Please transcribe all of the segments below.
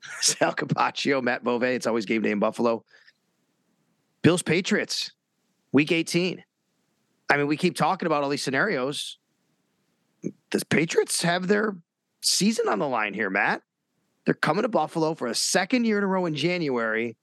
Sal Capaccio, Matt Bove, it's always game day in Buffalo. Bills Patriots, week 18. I mean, we keep talking about all these scenarios. Does Patriots have their season on the line here, Matt? They're coming to Buffalo for a second year in a row in January,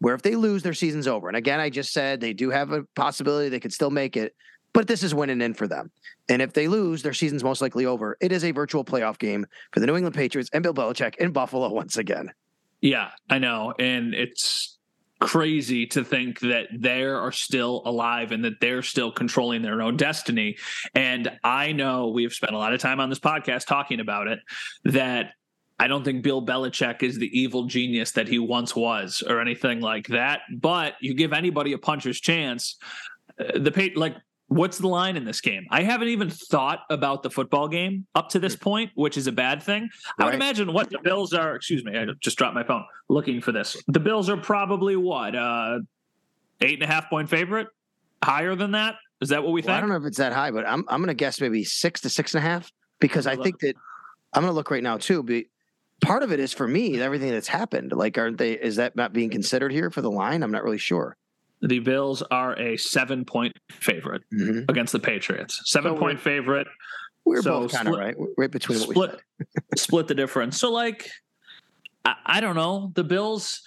where if they lose, their season's over. And again, I just said they do have a possibility they could still make it, but this is winning in for them. And if they lose, their season's most likely over. It is a virtual playoff game for the New England Patriots and Bill Belichick in Buffalo once again. Yeah, I know. And it's crazy to think that they are still alive and that they're still controlling their own destiny. And I know we have spent a lot of time on this podcast talking about it that I don't think Bill Belichick is the evil genius that he once was or anything like that. But you give anybody a puncher's chance. Uh, the like what's the line in this game? I haven't even thought about the football game up to this point, which is a bad thing. I would imagine what the Bills are, excuse me, I just dropped my phone looking for this. The Bills are probably what, uh, eight and a half point favorite? Higher than that? Is that what we well, think? I don't know if it's that high, but I'm I'm gonna guess maybe six to six and a half because I think that I'm gonna look right now too. But part of it is for me, everything that's happened. Like, aren't they is that not being considered here for the line? I'm not really sure the Bills are a seven point favorite mm-hmm. against the Patriots. Seven so point favorite. We're so both kind of right, right between split, split the difference. So, like, I, I don't know. The Bills,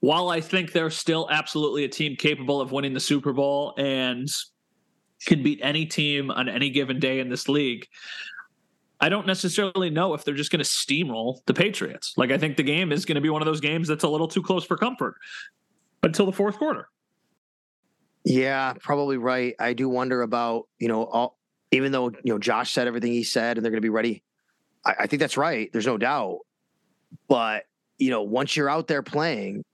while I think they're still absolutely a team capable of winning the Super Bowl and can beat any team on any given day in this league, I don't necessarily know if they're just going to steamroll the Patriots. Like, I think the game is going to be one of those games that's a little too close for comfort until the fourth quarter. Yeah, probably right. I do wonder about, you know, all, even though, you know, Josh said everything he said and they're going to be ready. I, I think that's right. There's no doubt. But, you know, once you're out there playing,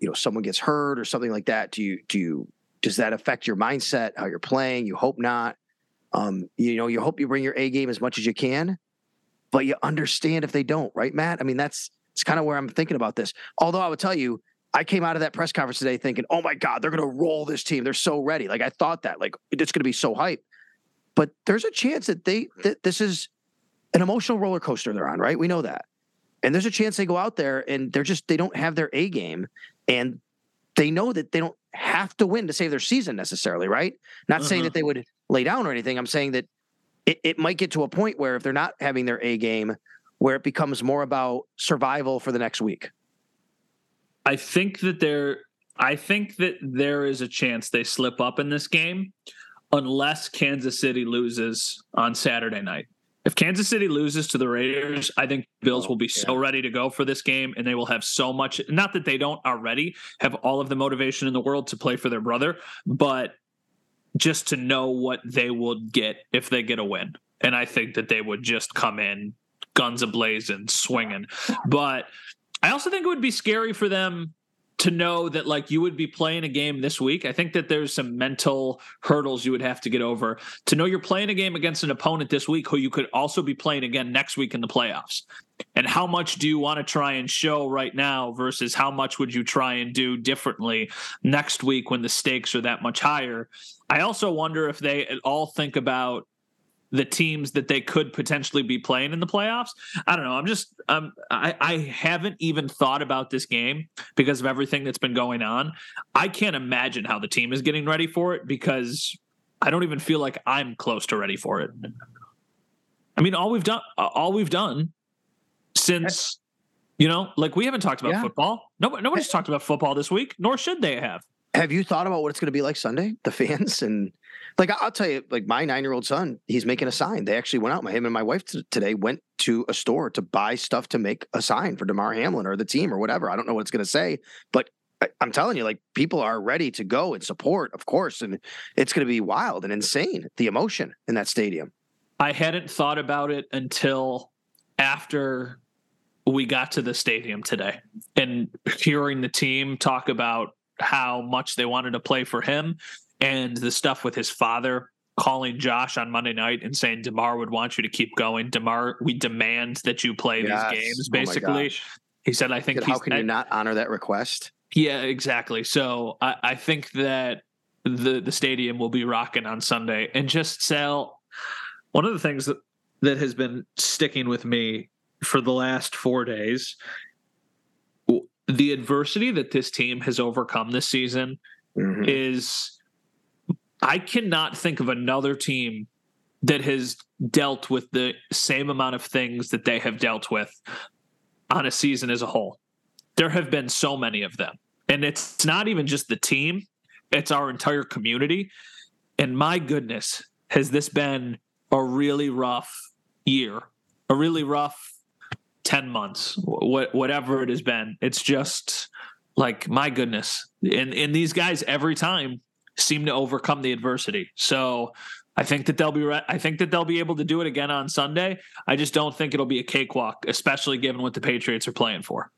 you know, someone gets hurt or something like that, do you, do you, does that affect your mindset, how you're playing? You hope not. Um, you know, you hope you bring your A game as much as you can, but you understand if they don't, right, Matt? I mean, that's, it's kind of where I'm thinking about this. Although I would tell you, I came out of that press conference today thinking, oh my God, they're going to roll this team. They're so ready. Like I thought that, like it's going to be so hype. But there's a chance that they that this is an emotional roller coaster they're on, right? We know that. And there's a chance they go out there and they're just they don't have their A game and they know that they don't have to win to save their season necessarily, right? Not uh-huh. saying that they would lay down or anything. I'm saying that it, it might get to a point where if they're not having their A game, where it becomes more about survival for the next week. I think that there I think that there is a chance they slip up in this game unless Kansas City loses on Saturday night. If Kansas City loses to the Raiders, I think Bills oh, will be so ready to go for this game and they will have so much not that they don't already have all of the motivation in the world to play for their brother, but just to know what they will get if they get a win. And I think that they would just come in guns ablazing, swinging. But I also think it would be scary for them to know that like you would be playing a game this week. I think that there's some mental hurdles you would have to get over to know you're playing a game against an opponent this week who you could also be playing again next week in the playoffs. And how much do you want to try and show right now versus how much would you try and do differently next week when the stakes are that much higher? I also wonder if they all think about the teams that they could potentially be playing in the playoffs. I don't know. I'm just um I, I haven't even thought about this game because of everything that's been going on. I can't imagine how the team is getting ready for it because I don't even feel like I'm close to ready for it. I mean, all we've done all we've done since you know, like we haven't talked about yeah. football. Nobody, nobody's talked about football this week, nor should they have. Have you thought about what it's going to be like Sunday? The fans and like I'll tell you, like my nine year old son, he's making a sign. They actually went out. My him and my wife t- today went to a store to buy stuff to make a sign for Damar Hamlin or the team or whatever. I don't know what it's going to say, but I, I'm telling you, like people are ready to go and support, of course, and it's going to be wild and insane. The emotion in that stadium. I hadn't thought about it until after we got to the stadium today and hearing the team talk about how much they wanted to play for him and the stuff with his father calling Josh on Monday night and saying Damar would want you to keep going. Damar, we demand that you play Yes. these games. Oh Basically, gosh. he said, "I think How he's, can you not honor that request? yeah, exactly. So I, I think that the the stadium will be rocking on Sunday. And just Sal, one of the things that that has been sticking with me for the last four days, the adversity that this team has overcome this season Mhm. is I cannot think of another team that has dealt with the same amount of things that they have dealt with on a season as a whole. There have been so many of them. And it's not even just the team, it's our entire community. And my goodness, has this been a really rough year, a really rough 10 months, wh- whatever it has been. It's just like, my goodness. And, and these guys every time seem to overcome the adversity. So I think that they'll be re- I think that they'll be able to do it again on Sunday. I just don't think it'll be a cakewalk, especially given what the Patriots are playing for.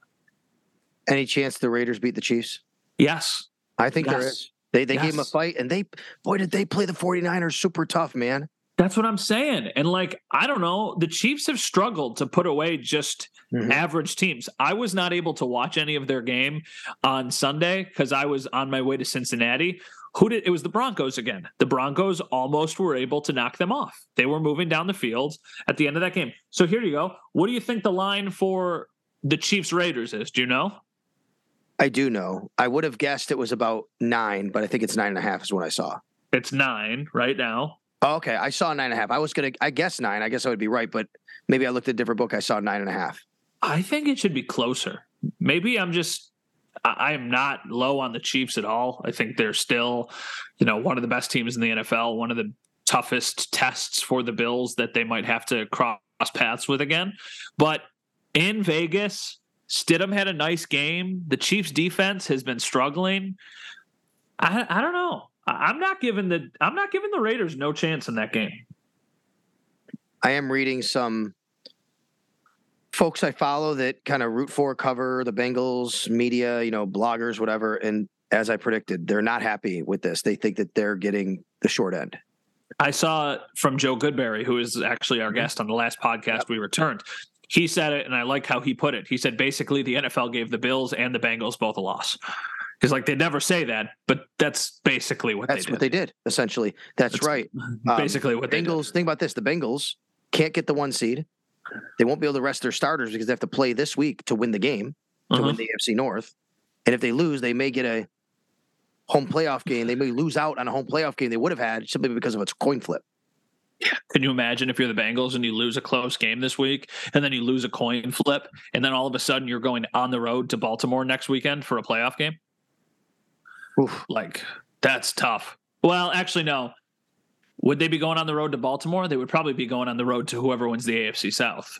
Any chance the Raiders beat the Chiefs? Yes. I think there Yes. is. They they gave them a fight and they boy did they play the 49ers super tough, man. That's what I'm saying. And like, I don't know, the Chiefs have struggled to put away just Mhm. average teams. I was not able to watch any of their game on Sunday because I was on my way to Cincinnati. Who did it was the Broncos again. The Broncos almost were able to knock them off. They were moving down the field at the end of that game. So here you go. What do you think the line for the Chiefs Raiders is? Do you know? I do know. I would have guessed it was about nine, but I think it's nine and a half is what I saw. It's nine right now. Oh, okay, I saw nine and a half. I was gonna I guess nine. I guess I would be right, but maybe I looked at a different book. I saw nine and a half. I think it should be closer. Maybe I'm just I am not low on the Chiefs at all. I think they're still, you know, one of the best teams in the NFL, one of the toughest tests for the Bills that they might have to cross paths with again. But in Vegas, Stidham had a nice game. The Chiefs defense has been struggling. I, I don't know. I'm not giving the I'm not giving the Raiders no chance in that game. I am reading some folks I follow that kind of root for cover the Bengals media, you know, bloggers, whatever. And as I predicted, they're not happy with this. They think that they're getting the short end. I saw from Joe Goodberry, who is actually our mm-hmm. guest on the last podcast we returned. He said it, and I like how he put it. He said basically the NFL gave the Bills and the Bengals both a loss. Because like they never say that, but that's basically what That's they did. what they did, essentially. That's, That's right. Um, basically what they did. Bengals. Think about this: the Bengals can't get the one seed. They won't be able to rest their starters because they have to play this week to win the game to Uh-huh. win the AFC North. And if they lose, they may get a home playoff game. They may lose out on a home playoff game they would have had simply because of its coin flip. Yeah. Can you imagine if you're the Bengals and you lose a close game this week, and then you lose a coin flip, and then all of a sudden you're going on the road to Baltimore next weekend for a playoff game? Oof. Like that's tough. Well, actually, no. Would they be going on the road to Baltimore? They would probably be going on the road to whoever wins the AFC South.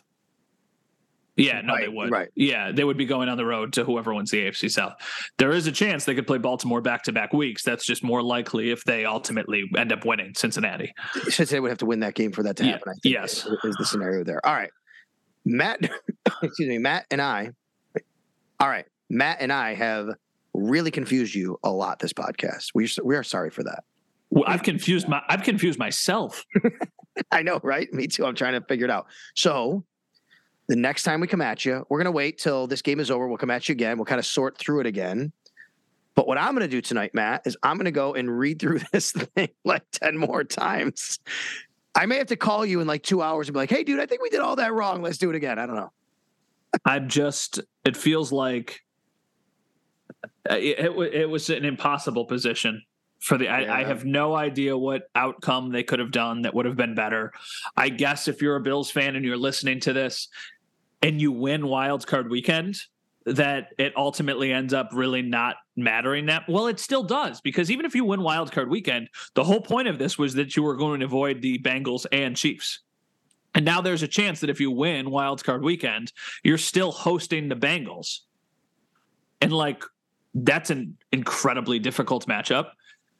Yeah, no, they would. right. Yeah, they would be going on the road to whoever wins the AFC South. There is a chance they could play Baltimore back to back weeks. That's just more likely if they ultimately end up winning Cincinnati. Cincinnati would have to win that game for that to Yeah, happen. I think yes. is, is the scenario there. All right, Matt. excuse me, Matt and I. All right, Matt and I have really confused you a lot this podcast. We we are sorry for that. Well, I've confused my I've confused myself. I know, right? Me too. I'm trying to figure it out. So the next time we come at you, we're gonna wait till this game is over. We'll come at you again. We'll kind of sort through it again. But what I'm gonna do tonight, Matt, is I'm gonna go and read through this thing like 10 more times. I may have to call you in like two hours and be like, hey, dude, I think we did all that wrong. Let's do it again. I don't know. I'm just. It feels like Uh, it, it, it was an impossible position for the. I, I have no idea what outcome they could have done that would have been better. I guess if you're a Bills fan and you're listening to this, and you win Wild Card Weekend, that it ultimately ends up really not mattering that well it still does because even if you win wild card weekend the whole point of this was that you were going to avoid the Bengals and Chiefs and now there's a chance that if you win wild card weekend you're still hosting the Bengals and like that's an incredibly difficult matchup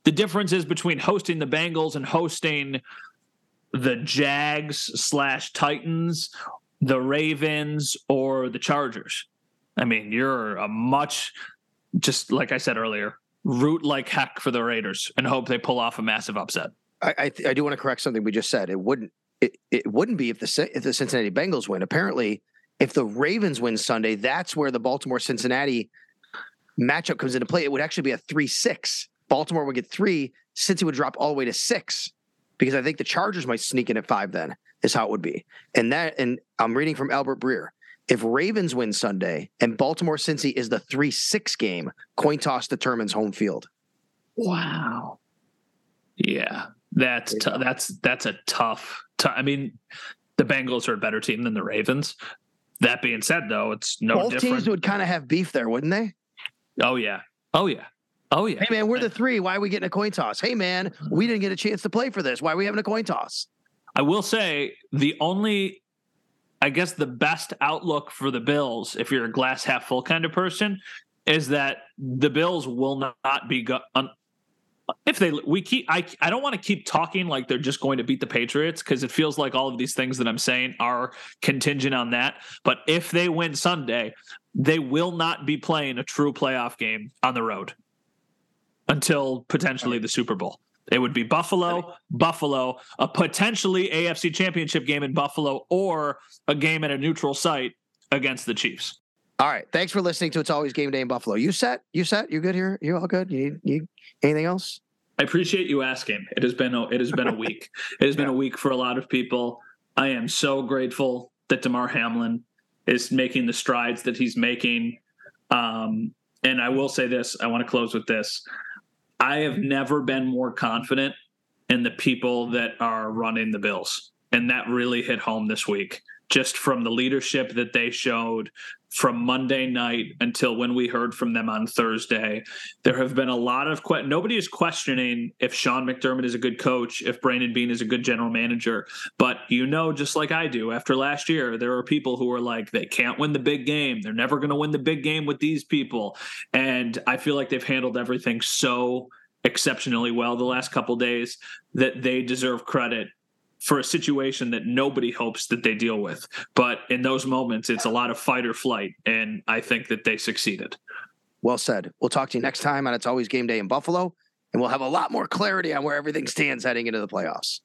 the difference is between hosting the Bengals and hosting the Jags slash Titans, the Ravens, or the Chargers. I mean, you're a much, just like I said earlier, root like heck for the Raiders and hope they pull off a massive upset. I I, th- I do want to correct something we just said. It wouldn't it, it wouldn't be if the if the Cincinnati Bengals win. Apparently, if the Ravens win Sunday, that's where the Baltimore Cincinnati matchup comes into play. It would actually be a three six. Baltimore would get three. Cincy would drop all the way to six because I think the Chargers might sneak in at five. Then is how it would be. And that and I'm reading from Albert Breer. If Ravens win Sunday and Baltimore Cincy is the three six game, coin toss determines home field. Wow. Yeah, that's t- that's that's a tough. T- I mean, the Bengals are a better team than the Ravens. That being said, though, it's no Both different. teams would kind of have beef there, wouldn't they? Oh yeah, oh yeah, oh yeah. Hey man, we're the three. Why are we getting a coin toss? Hey man, we didn't get a chance to play for this. Why are we having a coin toss? I will say the only, I guess, the best outlook for the Bills, if you're a glass half full kind of person, is that the Bills will not be go- un- if they we keep I I don't want to keep talking like they're just going to beat the Patriots because it feels like all of these things that I'm saying are contingent on that. But if they win Sunday, they will not be playing a true playoff game on the road until potentially the Super Bowl. It would be Buffalo, Buffalo, a potentially AFC championship game in Buffalo, or a game at a neutral site against the Chiefs. All right. Thanks for listening to It's Always Game Day in Buffalo. You set? You set? You good here? You all good? You need you anything else? I appreciate you asking. It has been a, it has been a week. It has been a week for a lot of people. I am so grateful that Damar Hamlin is making the strides that he's making. Um, and I will say this: I want to close with this. I have never been more confident in the people that are running the Bills, and that really hit home this week. Just from the leadership that they showed from Monday night until when we heard from them on Thursday, there have been a lot of que- nobody is questioning if Sean McDermott is a good coach, if Brandon Beane is a good general manager. But you know, just like I do, after last year, there are people who are like, they can't win the big game. They're never going to win the big game with these people. And I feel like they've handled everything so exceptionally well the last couple days that they deserve credit for a situation that nobody hopes that they deal with. But in those moments, it's a lot of fight or flight. And I think that they succeeded. Well said. We'll talk to you next time on It's Always Game Day in Buffalo, and we'll have a lot more clarity on where everything stands heading into the playoffs.